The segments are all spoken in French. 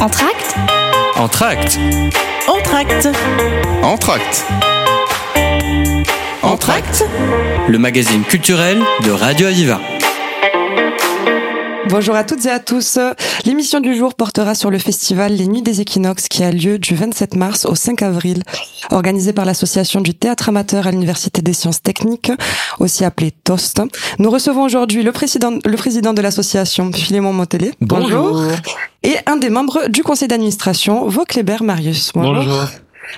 Entracte Entracte Entracte Entracte Entracte Le magazine culturel de Radio Aviva. Bonjour à toutes et à tous. L'émission du jour portera sur le festival Les Nuits des Équinoxes qui a lieu du 27 mars au 5 avril, organisé par l'association du théâtre amateur à l'Université des sciences techniques, aussi appelée TOST. Nous recevons aujourd'hui le président, le président de l'association, Philémon Motellet. Bonjour. Et un des membres du conseil d'administration, Vauclébert Marius. Bonjour.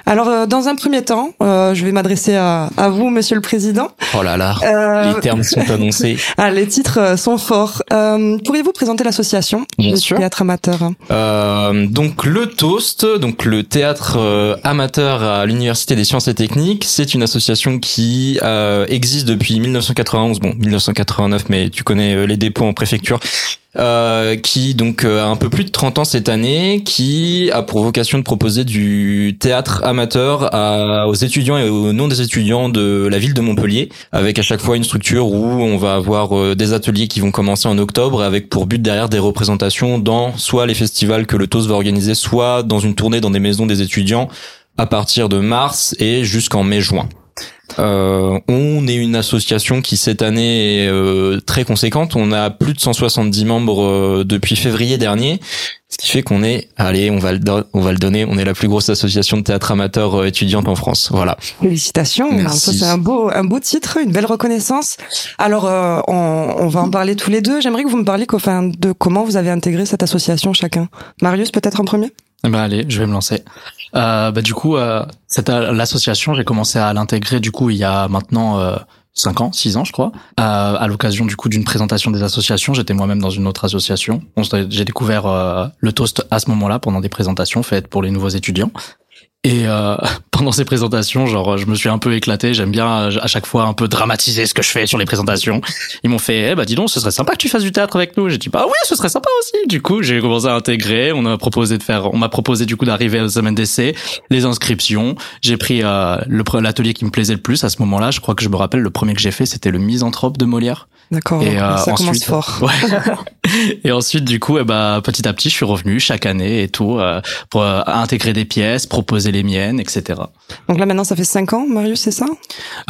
Alors, euh, dans un premier temps, euh, je vais m'adresser à, à vous, Monsieur le Président. Oh là là, Euh, les termes sont annoncés. ah, les titres sont forts. Euh, Pourriez-vous présenter l'association Bien du sûr. théâtre amateur? Euh, donc le Toast, donc le théâtre amateur à l'Université des sciences et techniques, c'est une association qui euh, existe depuis 1991, bon 1989, mais tu connais les dépôts en préfecture. Euh, qui donc euh, a un peu plus de 30 ans cette année, qui a pour vocation de proposer du théâtre amateur aux étudiants et aux non des étudiants de la ville de Montpellier, avec à chaque fois une structure où on va avoir euh, des ateliers qui vont commencer en octobre, avec pour but derrière des représentations dans soit les festivals que le TOS va organiser, soit dans une tournée dans des maisons des étudiants à partir de mars et jusqu'en mai-juin. Euh, on est une association qui cette année est euh, très conséquente. On a plus de 170 membres euh, depuis février dernier, ce qui fait qu'on est, allez, on va le, do- on va le donner, on est la plus grosse association de théâtre amateur étudiante en France. Voilà. Félicitations. C'est un beau, un beau titre, une belle reconnaissance. Alors, on, on va en parler tous les deux. J'aimerais que vous me parliez qu'au fin de comment vous avez intégré cette association chacun. Marius, peut-être en premier? Ben allez, je vais me lancer. Euh, bah du coup, euh, cette euh, l'association, j'ai commencé à l'intégrer du coup il y a maintenant euh, 5 ans, 6 ans je crois, euh, à l'occasion du coup d'une présentation des associations. J'étais moi-même dans une autre association. J'ai découvert euh, le toast à ce moment-là pendant des présentations faites pour les nouveaux étudiants. Et euh, pendant ces présentations, genre, je me suis un peu éclaté. J'aime bien euh, à chaque fois un peu dramatiser ce que je fais sur les présentations. Ils m'ont fait, eh bah dis donc, ce serait sympa que tu fasses du théâtre avec nous. J'ai dit, bah oui, ce serait sympa aussi. Du coup, j'ai commencé à intégrer. On a proposé de faire, on m'a proposé du coup d'arriver aux semaines d'essai, les inscriptions. J'ai pris euh, l'atelier qui me plaisait le plus à ce moment-là. Je crois que je me rappelle le premier que j'ai fait, c'était le Misanthrope de Molière. D'accord. Et, euh, ça commence fort. Ouais. et ensuite, du coup, eh ben, petit à petit, je suis revenu chaque année et tout euh, pour euh, intégrer des pièces, proposer les miennes, etc. Donc là, maintenant, ça fait cinq ans, Marius, c'est ça?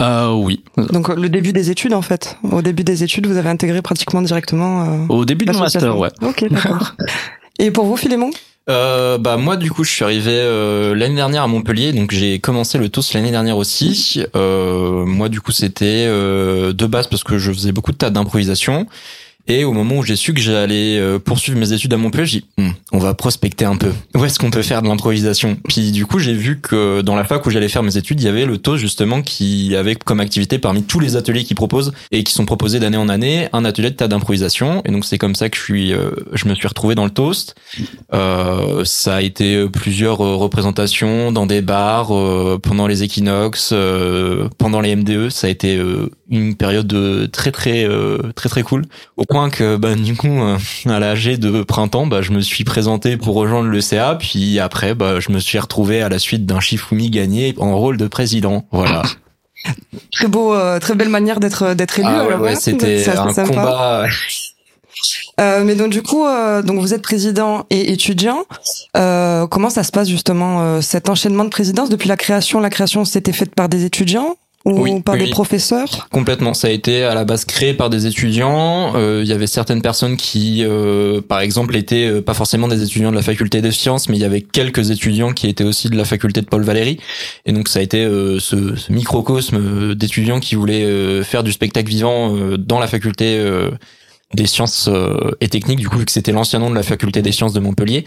Euh, oui. Donc, le début des études, en fait. Au début des études, vous avez intégré pratiquement directement Au début de mon master, ouais. Ok, d'accord. Et pour vous, Philémon? Euh, bah moi du coup je suis arrivé euh, l'année dernière à Montpellier donc j'ai commencé le TOS l'année dernière aussi. Euh, moi du coup c'était euh, de base parce que je faisais beaucoup de tas d'improvisation et au moment où j'ai su que j'allais euh, poursuivre mes études à Montpellier j'ai dit Hum, on va prospecter un peu où est-ce qu'on peut faire de l'improvisation? Puis du coup j'ai vu que dans la fac où j'allais faire mes études il y avait le TOS justement qui avait comme activité parmi tous les ateliers qu'ils proposent et qui sont proposés d'année en année un atelier de tas d'improvisation et donc c'est comme ça que je suis euh, je me suis retrouvé dans le toast euh, ça a été euh, plusieurs représentations dans des bars pendant les équinoxes, pendant les MDE. Ça a été une période de très très très très cool. Point que bah du coup euh, à l'âge de printemps, bah je me suis présenté pour rejoindre le CA. Puis après, bah je me suis retrouvé à la suite d'un Shifumi gagné en rôle de président. Voilà. Très beau, euh, très belle manière d'être d'être élu. Ah ouais, hein. c'était un sympa. combat. Euh, mais donc du coup, euh, donc vous êtes président et étudiant. Euh, comment ça se passe justement euh, cet enchaînement de présidence depuis la création? La création s'était faite par des étudiants? Ou Oui, par oui. des professeurs Complètement, ça a été à la base créé par des étudiants. Euh, Il y avait certaines personnes qui, euh, par exemple, étaient euh, pas forcément des étudiants de la faculté des sciences, mais il y avait quelques étudiants qui étaient aussi de la faculté de Paul Valéry. Et donc ça a été euh, ce, ce microcosme d'étudiants qui voulaient euh, faire du spectacle vivant euh, dans la faculté euh, des sciences euh, et techniques, du coup vu que c'était l'ancien nom de la faculté des sciences de Montpellier.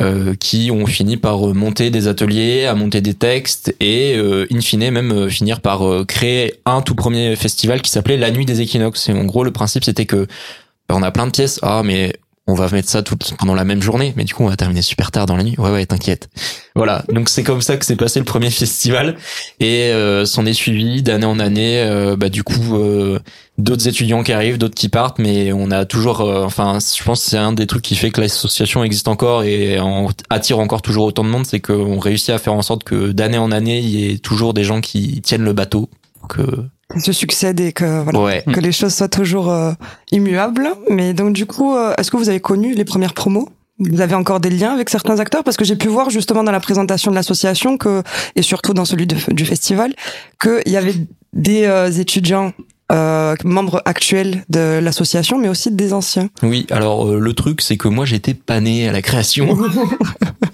Euh, qui ont fini par euh, monter des ateliers, à monter des textes et euh, in fine même euh, finir par créer un tout premier festival qui s'appelait La Nuit des Équinoxes. Et en gros le principe c'était que bah, on a plein de pièces. Ah mais on va mettre ça tout pendant la même journée, mais du coup on va terminer super tard dans la nuit. Ouais ouais, t'inquiète. Voilà, donc c'est comme ça que s'est passé le premier festival et euh, s'en est suivi d'année en année. euh, bah du coup euh, d'autres étudiants qui arrivent, d'autres qui partent, mais on a toujours, euh, enfin je pense que c'est un des trucs qui fait que l'association existe encore et en- attire encore toujours autant de monde, c'est qu'on réussit à faire en sorte que d'année en année il y ait toujours des gens qui tiennent le bateau. Euh, se succèdent et que voilà ouais. que les choses soient toujours euh, immuables. Mais donc du coup, euh, est-ce que vous avez connu les premières promos? Vous avez encore des liens avec certains acteurs? Parce que j'ai pu voir justement dans la présentation de l'association que et surtout dans celui du festival qu'il y avait des euh, étudiants euh, membres actuels de l'association, mais aussi des anciens. Oui, alors euh, le truc, c'est que moi, j'étais pas né à la création.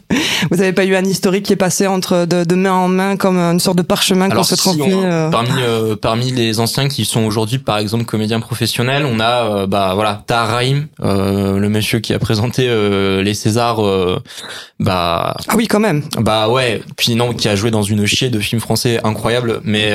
Vous n'avez pas eu un historique qui est passé entre de, main en main comme une sorte de parchemin qu'on se transmet euh Parmi euh, parmi les anciens qui sont aujourd'hui, par exemple, comédiens professionnels, on a euh, bah voilà Tahar le monsieur qui a présenté les Césars. bah ah oui, quand même. Bah ouais. Puis non, qui a joué dans une chier de films français incroyables. Mais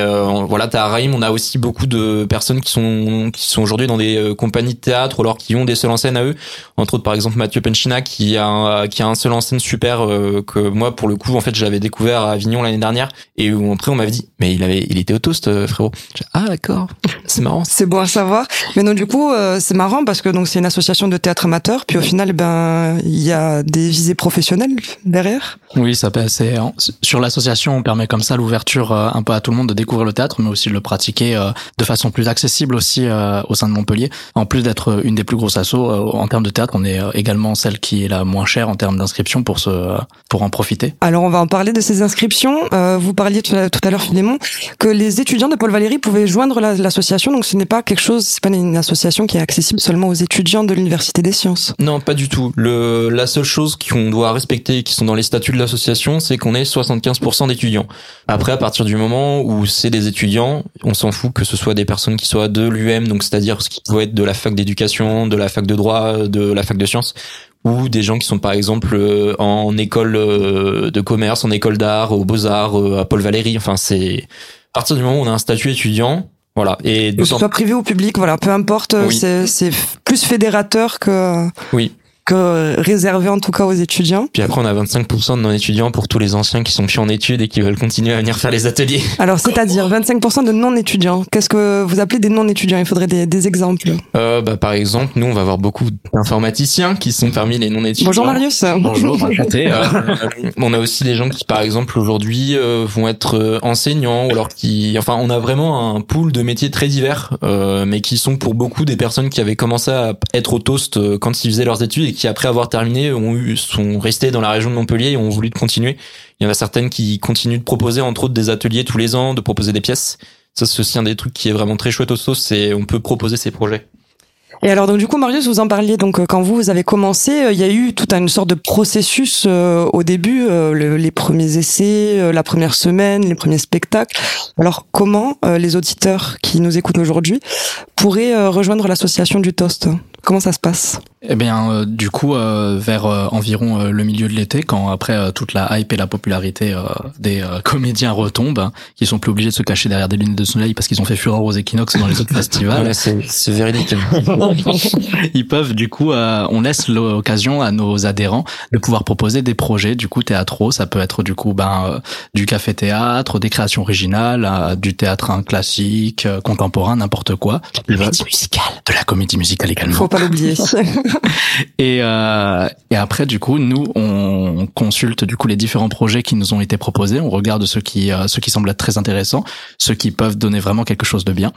voilà, Tahar On a aussi beaucoup de personnes qui sont qui sont aujourd'hui dans des compagnies de théâtre ou alors qui ont des seuls en scène à eux. Entre autres, par exemple, Mathieu Penchina qui a un, qui a un seul en scène super euh, que moi pour le coup en fait j'avais découvert à Avignon l'année dernière et où après on m'avait dit mais il avait il était au toast euh, frérot. Ah d'accord, c'est marrant. c'est bon à savoir. Mais non du coup euh, c'est marrant parce que donc c'est une association de théâtre amateur puis au final ben il y a des visées professionnelles derrière. Oui, ça c'est sur l'association on permet comme ça l'ouverture un peu à tout le monde de découvrir le théâtre mais aussi de le pratiquer de façon plus accessible aussi au sein de Montpellier. En plus d'être une des plus grosses assos en termes de théâtre, on est également celle qui est la moins chère en termes d'inscription pour ce pour en profiter Alors on va en parler de ces inscriptions. Euh, vous parliez tout à, l'heure Philémon que les étudiants de Paul Valéry pouvaient joindre l'association, donc ce n'est pas quelque chose, c'est pas une association qui est accessible seulement aux étudiants de l'université des sciences. Non, pas du tout. Le, la seule chose qu'on doit respecter, qui sont dans les statuts de l'association, c'est qu'on est 75% d'étudiants. Après, à partir du moment où c'est des étudiants, on s'en fout que ce soit des personnes qui soient de l'UM, donc c'est-à-dire ce qui peut être de la fac d'éducation, de la fac de droit, de la fac de sciences, ou des gens qui sont par exemple euh, en école euh, de commerce, en école d'art, aux beaux-arts, euh, à Paul Valéry. Enfin, c'est à partir du moment où on a un statut étudiant, voilà. Et que ce soit privé ou public, voilà, peu importe, c'est plus fédérateur que. Oui que réservé en tout cas aux étudiants. Puis après, on a 25% de non-étudiants pour tous les anciens qui sont plus en études et qui veulent continuer à venir faire les ateliers. Alors, c'est-à-dire 25% de non-étudiants. Qu'est-ce que vous appelez des non-étudiants? Il faudrait des, des exemples. Euh, bah, par exemple, nous, on va avoir beaucoup d'informaticiens qui sont parmi les non-étudiants. Bonjour Marius. Bonjour, euh, on a aussi des gens qui, par exemple, aujourd'hui, euh, vont être euh, enseignants ou alors qui, enfin, on a vraiment un pool de métiers très divers, euh, mais qui sont pour beaucoup des personnes qui avaient commencé à être au toast quand ils faisaient leurs études et qui après avoir terminé ont eu, sont restés dans la région de Montpellier et ont voulu continuer. Il y en a certaines qui continuent de proposer entre autres des ateliers tous les ans, de proposer des pièces. Ça c'est aussi un des trucs qui est vraiment très chouette au sauce, c'est on peut proposer ces projets. Et alors donc du coup Marius vous en parliez donc euh, quand vous, avez commencé euh, il y a eu toute une sorte de processus euh, au début les premiers essais la première semaine les premiers spectacles alors comment les auditeurs qui nous écoutent aujourd'hui pourraient rejoindre l'association du Toast? Comment ça se passe? Eh bien, euh, du coup, euh, vers euh, environ le milieu de l'été, quand après toute la hype et la popularité des comédiens retombent, hein, qui sont plus obligés de se cacher derrière des lunettes de soleil parce qu'ils ont fait fureur aux équinoxes dans les autres festivals. c'est véridique. Ils peuvent, du coup, on laisse l'occasion à nos adhérents de pouvoir proposer des projets, du coup, théâtraux. Ça peut être, du coup, ben, du café-théâtre, des créations originales, du théâtre hein, classique, contemporain, n'importe quoi. De la comédie musicale. De la comédie musicale également. Faut pas l'oublier. et, euh, et après, du coup, nous, on consulte du coup les différents projets qui nous ont été proposés. On regarde ceux qui, euh, ceux qui semblent être très intéressants, ceux qui peuvent donner vraiment quelque chose de bien,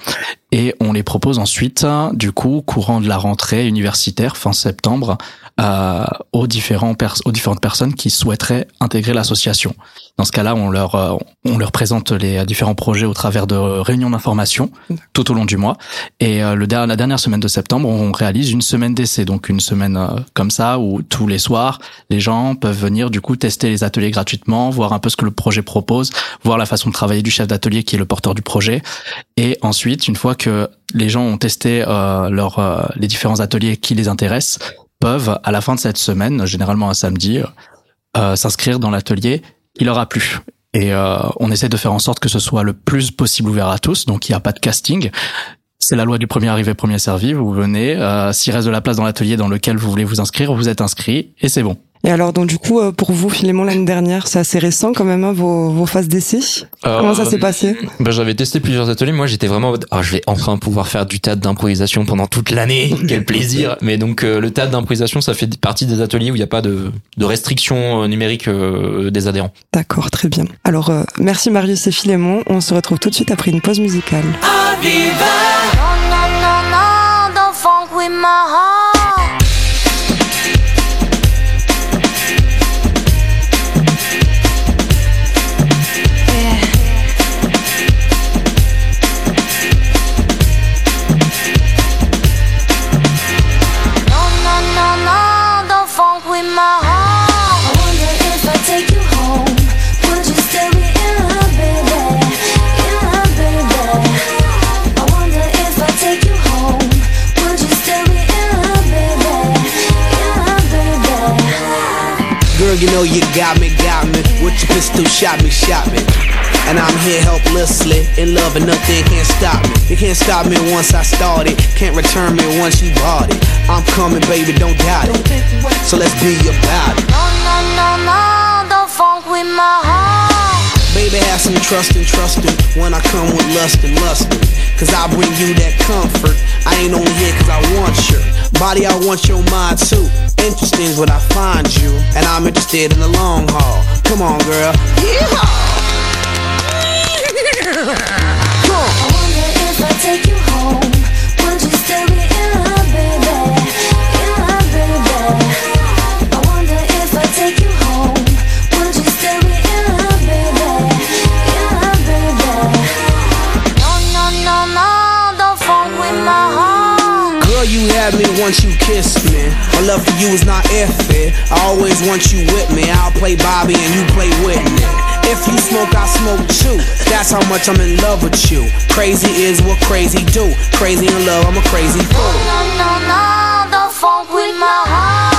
et on les propose ensuite, du coup, courant de la rentrée universitaire fin septembre, euh, aux différents aux différentes personnes qui souhaiteraient intégrer l'association. Dans ce cas-là, on leur on leur présente les différents projets au travers de réunions d'information tout au long du mois. Et le la dernière semaine de septembre, on réalise une semaine d'essai, donc une semaine euh, comme ça où tous les soirs, les gens peuvent venir du coup tester les ateliers gratuitement, voir un peu ce que le projet propose, voir la façon de travailler du chef d'atelier qui est le porteur du projet. Et ensuite, une fois que les gens ont testé euh, leur, les différents ateliers qui les intéressent, peuvent, à la fin de cette semaine, généralement un samedi, euh, s'inscrire dans l'atelier qui leur a plu. Et euh, on essaie de faire en sorte que ce soit le plus possible ouvert à tous, donc il n'y a pas de casting. C'est la loi du premier arrivé, premier servi. Vous venez, euh, s'il reste de la place dans l'atelier dans lequel vous voulez vous inscrire, vous êtes inscrit et c'est bon. Et alors, donc du coup, euh, pour vous, Philémon, l'année dernière, c'est assez récent quand même, hein, vos, vos phases d'essai. Comment ça s'est euh, passé? ben, J'avais testé plusieurs ateliers. Moi, j'étais vraiment oh, je vais enfin pouvoir faire du théâtre d'improvisation pendant toute l'année. Quel plaisir Mais donc, euh, le théâtre d'improvisation, ça fait partie des ateliers où il n'y a pas de, de restrictions numériques des adhérents. D'accord, très bien. Alors, merci Marius et Philémon. On se retrouve tout de suite après une pause musicale. Know you got me, got me. With your pistol, shot me, shot me. And I'm here helplessly, in love and nothing can't stop me. You can't stop me once I started, can't return me once you bought it. I'm coming, baby, don't doubt it. So let's be about it. No, no, no, no, don't funk with my heart. Baby, have some trust and trust in when I come with lust and lustin'. Cause I bring you that comfort. I ain't only here cause I want your body, I want your mind too. Interesting is what I find you, and I'm interested in the long haul. Come on, girl. I wonder if I take you home. Would you still be you had me once you kissed me. My love for you is not iffy. I always want you with me. I'll play Bobby and you play Whitney. If you smoke, I smoke too. That's how much I'm in love with you. Crazy is what crazy do. Crazy in love, I'm a crazy fool. No, no, no, don't funk with my heart.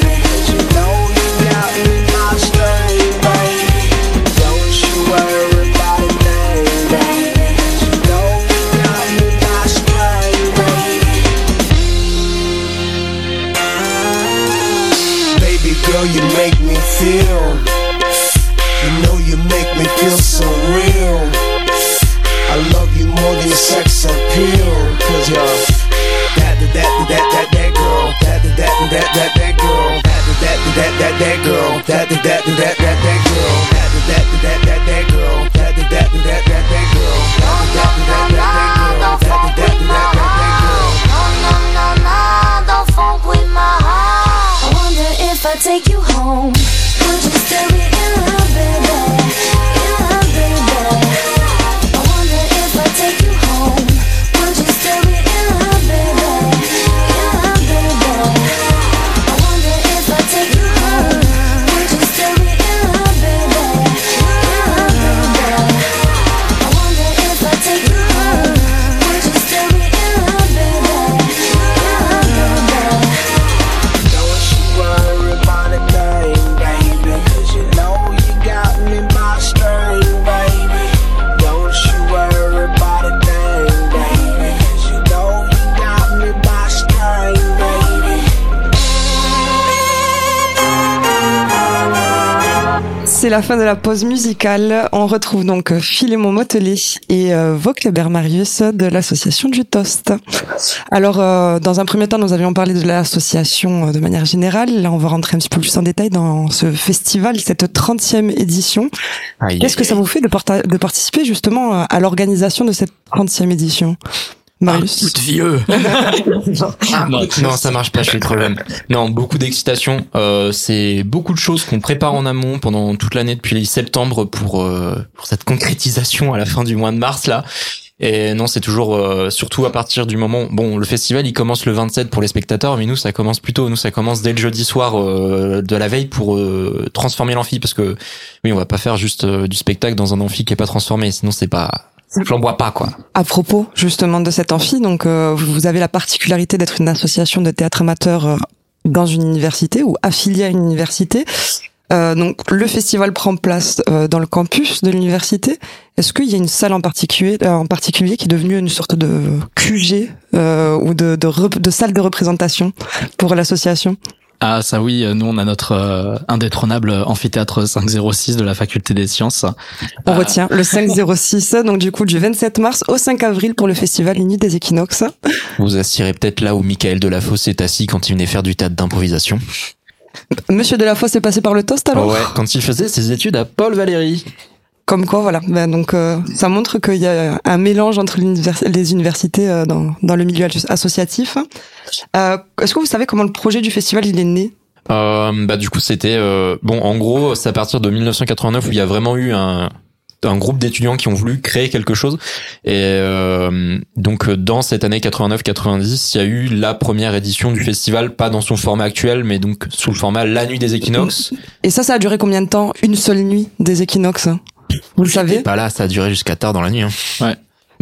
C'est la fin de la pause musicale. On retrouve donc Philémon Motelet et euh, Vauclébert Marius de l'association du Toast. Alors, euh, dans un premier temps, nous avions parlé de l'association euh, de manière générale. Là, on va rentrer un petit peu plus en détail dans ce festival, cette 30e édition. Qu'est-ce que ça vous fait de, de participer justement à l'organisation de cette 30e édition? Marius Un coup de vieux. non, non, ça marche pas, je suis trop jeune. Non, beaucoup d'excitation. Euh, c'est beaucoup de choses qu'on prépare en amont pendant toute l'année depuis septembre pour, euh, pour cette concrétisation à la fin du mois de mars là. Et non, c'est toujours euh, surtout à partir du moment. Bon, le festival il commence le 27 pour les spectateurs, mais nous ça commence plus tôt. Nous ça commence dès le jeudi soir euh, de la veille pour euh, transformer l'amphi parce que oui, on va pas faire juste euh, du spectacle dans un amphi qui est pas transformé, sinon c'est pas, flamboie pas quoi. À propos justement de cet amphi, donc euh, vous avez la particularité d'être une association de théâtre amateur euh, dans une université ou affiliée à une université. Euh, donc le festival prend place euh, dans le campus de l'université. Est-ce qu'il y a une salle en particulier, euh, en particulier qui est devenue une sorte de QG euh, ou de, de, de salle de représentation pour l'association? Ah ça oui, nous on a notre euh, indétrônable amphithéâtre 506 de la faculté des sciences. On Euh, retient le 506, donc du coup du 27 mars au 5 avril pour le festival Nuit des équinoxes. Vous assirez peut-être là où Michael Delafosse est assis quand il venait faire du théâtre d'improvisation. Monsieur Delafosse est passé par le toast alors ouais, quand il faisait ses études à Paul Valéry. Comme quoi, voilà. Ben, donc, euh, ça montre qu'il y a un mélange entre les universités euh, dans, dans le milieu asso- associatif. Euh, Est-ce que vous savez comment le projet du festival il est né? Euh, bah du coup c'était euh, bon en gros c'est à partir de 1989 où il y a vraiment eu un un groupe d'étudiants qui ont voulu créer quelque chose. Et euh, donc dans cette année 89-90, il y a eu la première édition du festival, pas dans son format actuel, mais donc sous le format La Nuit des Équinoxes. Et ça, ça a duré combien de temps? Une seule nuit des équinoxes? Vous le savez Bah là, ça a duré jusqu'à tard dans la nuit. Hein.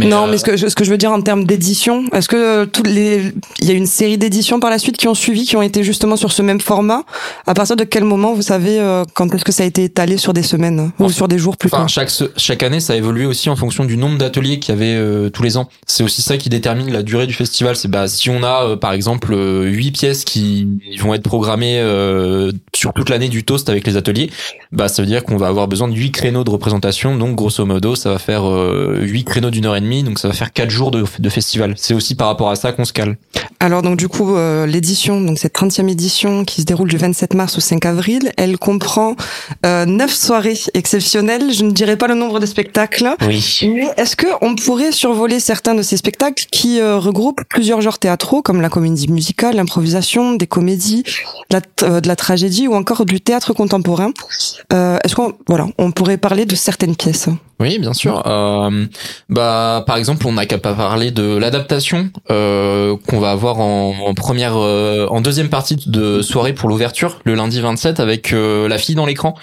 Non, euh, mais ce que, je- ce que je veux dire en termes d'édition, est-ce que euh, toutes les, il y a une série d'éditions par la suite qui ont suivi, qui ont été justement sur ce même format? À partir de quel moment vous savez euh, quand est-ce que ça a été étalé sur des semaines? Ou sur des jours plus Enfin, chaque année, ça a évolué aussi en fonction du nombre d'ateliers qu'il y avait euh, tous les ans. C'est aussi ça qui détermine la durée du festival. C'est bah si on a par exemple huit pièces qui vont être programmées sur toute l'année du toast avec les ateliers, bah ça veut dire qu'on va avoir besoin de huit créneaux de représentation. Donc grosso modo, ça va faire huit créneaux d'une heure et demie. Donc ça va faire quatre jours de, de festival. C'est aussi par rapport à ça qu'on se cale. Alors donc du coup euh, l'édition, donc cette 30e édition qui se déroule du 27 mars au 5 avril, elle comprend euh, neuf soirées exceptionnelles. Je ne dirai pas le nombre de spectacles. Oui. Mais est-ce que on pourrait survoler certains de ces spectacles qui euh, regroupent plusieurs genres théâtraux comme la comédie musicale, l'improvisation, des comédies, de la, euh, de la tragédie ou encore du théâtre contemporain? Euh, Est-ce qu'on voilà, on pourrait parler de certaines pièces? Oui, bien sûr. Euh, bah, par exemple, on n'a qu'à pas parler de l'adaptation euh, qu'on va avoir en, première, euh, en deuxième partie de soirée pour l'ouverture, le lundi 27, avec euh, La fille dans l'écran,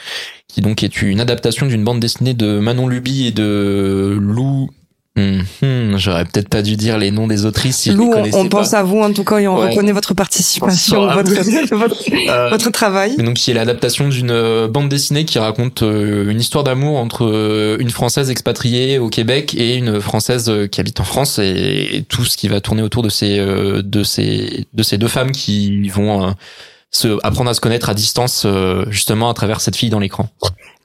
qui donc est une adaptation d'une bande dessinée de Manon Luby et de Lou. Hum, hum, J'aurais peut-être pas dû dire les noms des autrices si je Lou, les on, pense à vous en tout cas et on Ouais. reconnaît votre participation, votre, votre, Euh, votre travail. Mais donc qui est l'adaptation d'une euh, bande dessinée qui raconte euh, une histoire d'amour entre euh, une française expatriée au Québec et une française euh, qui habite en France et, et tout ce qui va tourner autour de ces euh, de ces de ces deux femmes qui vont euh, se apprendre à se connaître à distance euh, justement à travers cette fille dans l'écran.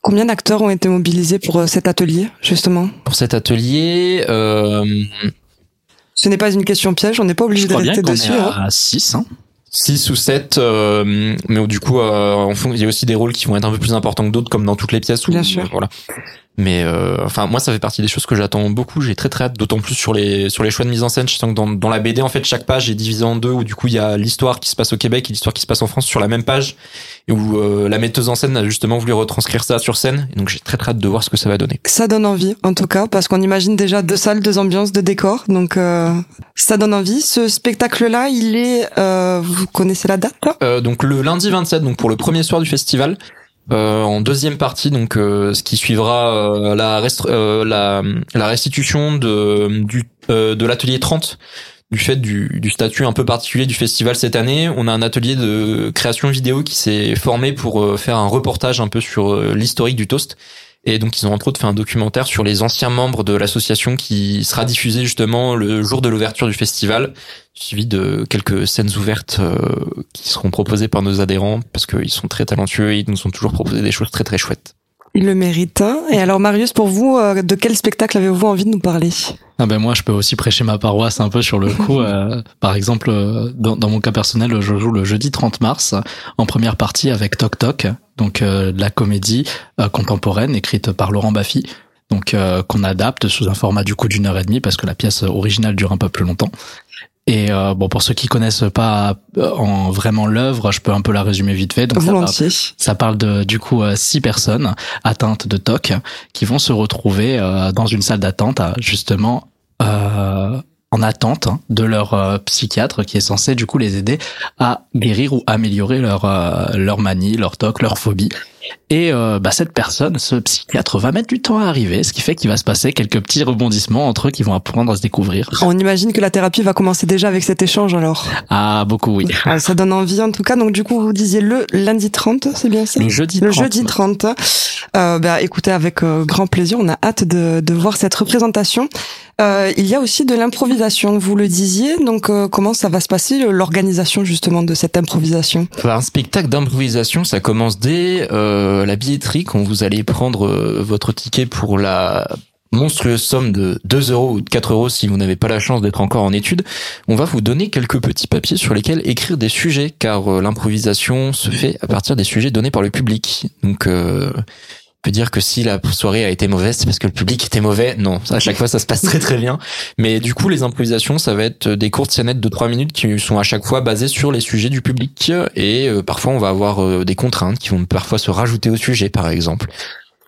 Combien d'acteurs ont été mobilisés pour euh, cet atelier justement? Pour cet atelier, euh, Ce n'est pas une question piège, on n'est pas obligé de rester dessus. est hein. à 6. Hein. 6 ou 7 mais du coup euh, en fond, il y a aussi des rôles qui vont être un peu plus importants que d'autres comme dans toutes les pièces où- Bien sûr. voilà mais euh, enfin moi ça fait partie des choses que j'attends beaucoup. J'ai très très hâte d'autant plus sur les sur les choix de mise en scène. Je sens que dans, dans la BD en fait chaque page est divisée en deux où du coup il y a l'histoire qui se passe au Québec et l'histoire qui se passe en France sur la même page et où euh, la metteuse en scène a justement voulu retranscrire ça sur scène. Et donc j'ai très très hâte de voir ce que ça va donner. Ça donne envie, en tout cas, parce qu'on imagine déjà deux salles, deux ambiances, deux décors, donc euh, ça donne envie. Ce spectacle-là, il est, euh, vous connaissez la date là Euh, donc le lundi 27, donc pour le premier soir du festival. Euh, en deuxième partie, donc euh, ce qui suivra euh, la, rest- la la restitution de l'atelier 30 du fait du, du statut un peu particulier du festival cette année. On a un atelier de création vidéo qui s'est formé pour faire un reportage un peu sur l'historique du toast. Et donc ils ont entre autres fait un documentaire sur les anciens membres de l'association qui sera diffusé justement le jour de l'ouverture du festival, suivi de quelques scènes ouvertes euh, qui seront proposées par nos adhérents parce qu'ils sont très talentueux et ils nous ont toujours proposé des choses très très chouettes. Il le mérite. hein. Et alors, Marius, pour vous, euh, de quel spectacle avez-vous envie de nous parler? Ah ben moi je peux aussi prêcher ma paroisse un peu sur le coup. euh, par exemple, euh, dans, dans mon cas personnel, je joue le jeudi 30 mars en première partie avec Toc Toc, donc euh, la comédie euh, contemporaine écrite par Laurent Baffy, donc qu'on adapte sous un format du coup d'une heure et demie parce que la pièce originale dure un peu plus longtemps. Et euh, bon pour ceux qui connaissent pas euh, en vraiment l'œuvre, je peux un peu la résumer vite fait. Donc ça parle- Volontiers. ça parle de du coup euh, six personnes atteintes de TOC qui vont se retrouver euh, dans une salle d'attente, justement euh, en attente de leur psychiatre qui est censé du coup les aider à guérir ou améliorer leur leur manie, leur TOC, leur phobie. Et euh, bah, cette personne, ce psychiatre, va mettre du temps à arriver, ce qui fait qu'il va se passer quelques petits rebondissements entre eux qui vont apprendre à se découvrir. On imagine que la thérapie va commencer déjà avec cet échange, alors. Ah, beaucoup, oui. Ah, ça donne envie, en tout cas. Donc, du coup, vous disiez le lundi 30, c'est bien ça? Le jeudi Le 30. jeudi 30. Euh, bah, écoutez, avec euh, grand plaisir, on a hâte de, de voir cette représentation. Euh, il y a aussi de l'improvisation, vous le disiez. Donc, euh, comment ça va se passer, l'organisation justement de cette improvisation? Bah, un spectacle d'improvisation, ça commence dès euh, la billetterie quand vous allez prendre euh, votre ticket pour la monstrueuse somme de 2 euros ou de 4 euros si vous n'avez pas la chance d'être encore en études. On va vous donner quelques petits papiers sur lesquels écrire des sujets car euh, l'improvisation se fait à partir des sujets donnés par le public. Donc euh, on peut dire que si la soirée a été mauvaise, c'est parce que le public était mauvais. Non, à chaque fois, ça se passe très très bien. Mais du coup, les improvisations, ça va être des courtes scénettes de 3 minutes qui sont à chaque fois basées sur les sujets du public. Et euh, parfois, on va avoir euh, des contraintes qui vont parfois se rajouter au sujet, par exemple.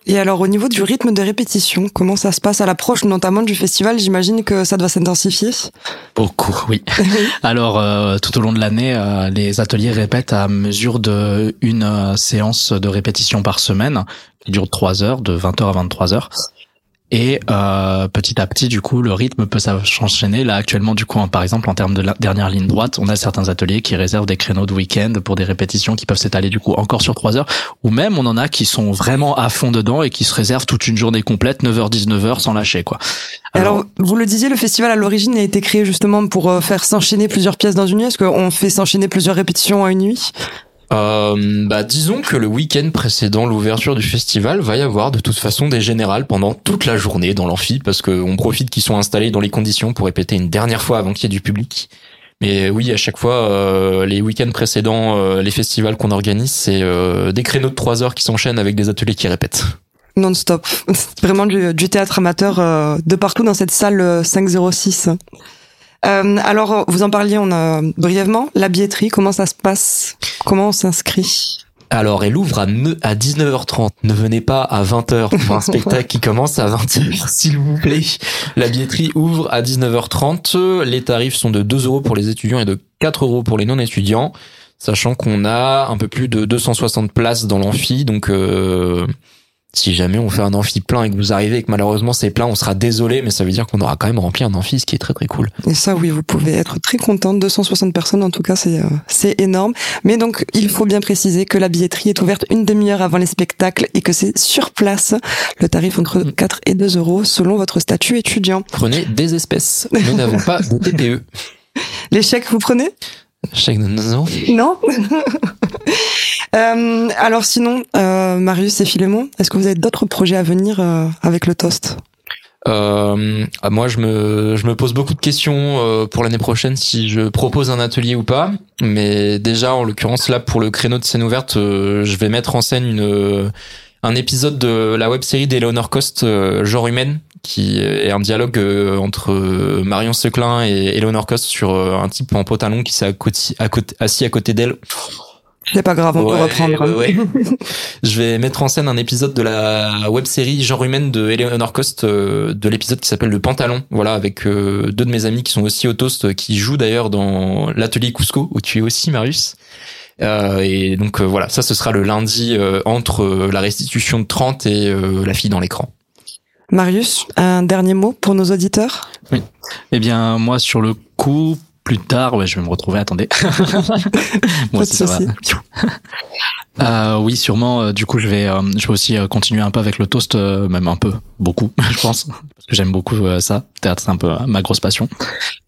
Et alors au niveau du rythme de répétition, comment ça se passe à l'approche notamment du festival? J'imagine que ça doit s'intensifier. Beaucoup, oui. Alors, euh, tout au long de l'année, euh, les ateliers répètent à mesure de une euh, séance de répétition par semaine, qui dure trois heures, de 20h à 23h. Et euh, petit à petit, du coup, le rythme peut s'enchaîner. Là, actuellement, du coup, par exemple, en termes de la dernière ligne droite, on a certains ateliers qui réservent des créneaux de week-end pour des répétitions qui peuvent s'étaler, du coup, encore sur trois heures. Ou même, on en a qui sont vraiment à fond dedans et qui se réservent toute une journée complète, 9h, 19h, sans lâcher, quoi. Alors, vous le disiez, le festival à l'origine a été créé justement pour euh, faire s'enchaîner plusieurs pièces dans une nuit. Est-ce qu'on fait s'enchaîner plusieurs répétitions à une nuit? Euh, bah, disons que le week-end précédent l'ouverture du festival va y avoir de toute façon des générales pendant toute la journée dans l'amphi parce qu'on profite qu'ils sont installés dans les conditions pour répéter une dernière fois avant qu'il y ait du public. Mais oui, à chaque fois, euh, les week-ends précédents, euh, les festivals qu'on organise, c'est des créneaux de 3 heures qui s'enchaînent avec des ateliers qui répètent. Non-stop. Vraiment du, du théâtre amateur de partout dans cette salle euh, 506. Euh, alors, vous en parliez on a, brièvement. La billetterie, comment ça se passe? Comment on s'inscrit? Alors, elle ouvre à, à 19h30. Ne venez pas à 20h pour un spectacle qui commence à 20h, s'il vous plaît. La billetterie ouvre à 19h30. Les tarifs sont de 2 euros pour les étudiants et de 4 euros pour les non-étudiants. Sachant qu'on a un peu plus de 260 places dans l'amphi. Donc, euh, si jamais on fait un amphi plein et que vous arrivez et que malheureusement c'est plein, on sera désolé, mais ça veut dire qu'on aura quand même rempli un amphi, ce qui est très très cool. Et ça, oui, vous pouvez être très content. 260 personnes, en tout cas, c'est euh, c'est énorme. Mais donc, il faut bien préciser que la billetterie est ouverte une demi-heure avant les spectacles et que c'est sur place. Le tarif entre 4 et 2 euros selon votre statut étudiant. Prenez des espèces. Nous n'avons pas de TPE. Les chèques, vous prenez? Non. Non Euh, Alors sinon, euh, Marius et Philémon, est-ce que vous avez d'autres projets à venir euh, avec le toast? Ah, moi, je me, je me pose beaucoup de questions pour l'année prochaine si je propose un atelier ou pas. Mais déjà, en l'occurrence, là, pour le créneau de scène ouverte, je vais mettre en scène une, un épisode de la web série d'Eleanor Cost, Genre humaine, qui est un dialogue euh, entre euh, Marion Seclin et Eleanor Cost sur euh, un type en pantalon qui s'est assis à côté d'elle. C'est pas grave, on peut Ouais, reprendre. ouais, ouais. je vais mettre en scène un épisode de la web série Genre humaine de Eleanor Cost, euh, de l'épisode qui s'appelle Le Pantalon. Voilà, avec euh, deux de mes amis qui sont aussi au toast, euh, qui jouent d'ailleurs dans l'atelier Cusco, où tu es aussi, Marius. Euh, et donc euh, voilà, ça ce sera le lundi euh, entre euh, la restitution de 30 et euh, la fille dans l'écran. Marius, un dernier mot pour nos auditeurs? Eh bien, moi, sur le coup, plus tard, ouais, je vais me retrouver. Attendez. Pas de ça va. Euh, oui, sûrement. euh, du coup, je vais, euh, je vais aussi euh, continuer un peu avec le toast, même un peu, beaucoup, je pense, parce que j'aime beaucoup ça. Théâtre, c'est un peu ma grosse passion.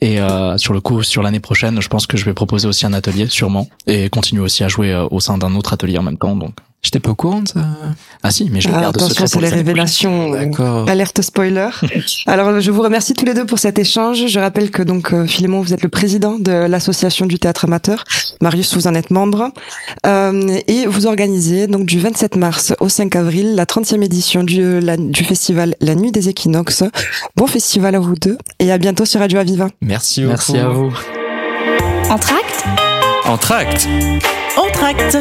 Et euh, sur le coup, sur l'année prochaine, je pense que je vais proposer aussi un atelier, sûrement, et continuer aussi à jouer au sein d'un autre atelier en même temps. Donc, J'étais pas au courant de ça. ah si, mais je Ah, garde Attention, secret c'est pour les révélations. euh, D'accord. Alerte spoiler. Alors, je vous remercie tous les deux pour cet échange. Je rappelle que donc euh, Philémon, vous êtes le président de l'association du théâtre amateur. Marius, vous en êtes membre. Euh, et vous organisez donc du 27 mars au 5 avril la 30e édition du, la- du festival La Nuit des Équinoxes. Bon festival à vous deux et à bientôt sur Radio Aviva. Merci beaucoup. Merci à vous. Entracte Entracte. Entracte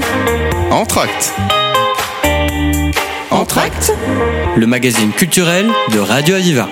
Entracte. Entracte. Le magazine culturel de Radio Aviva.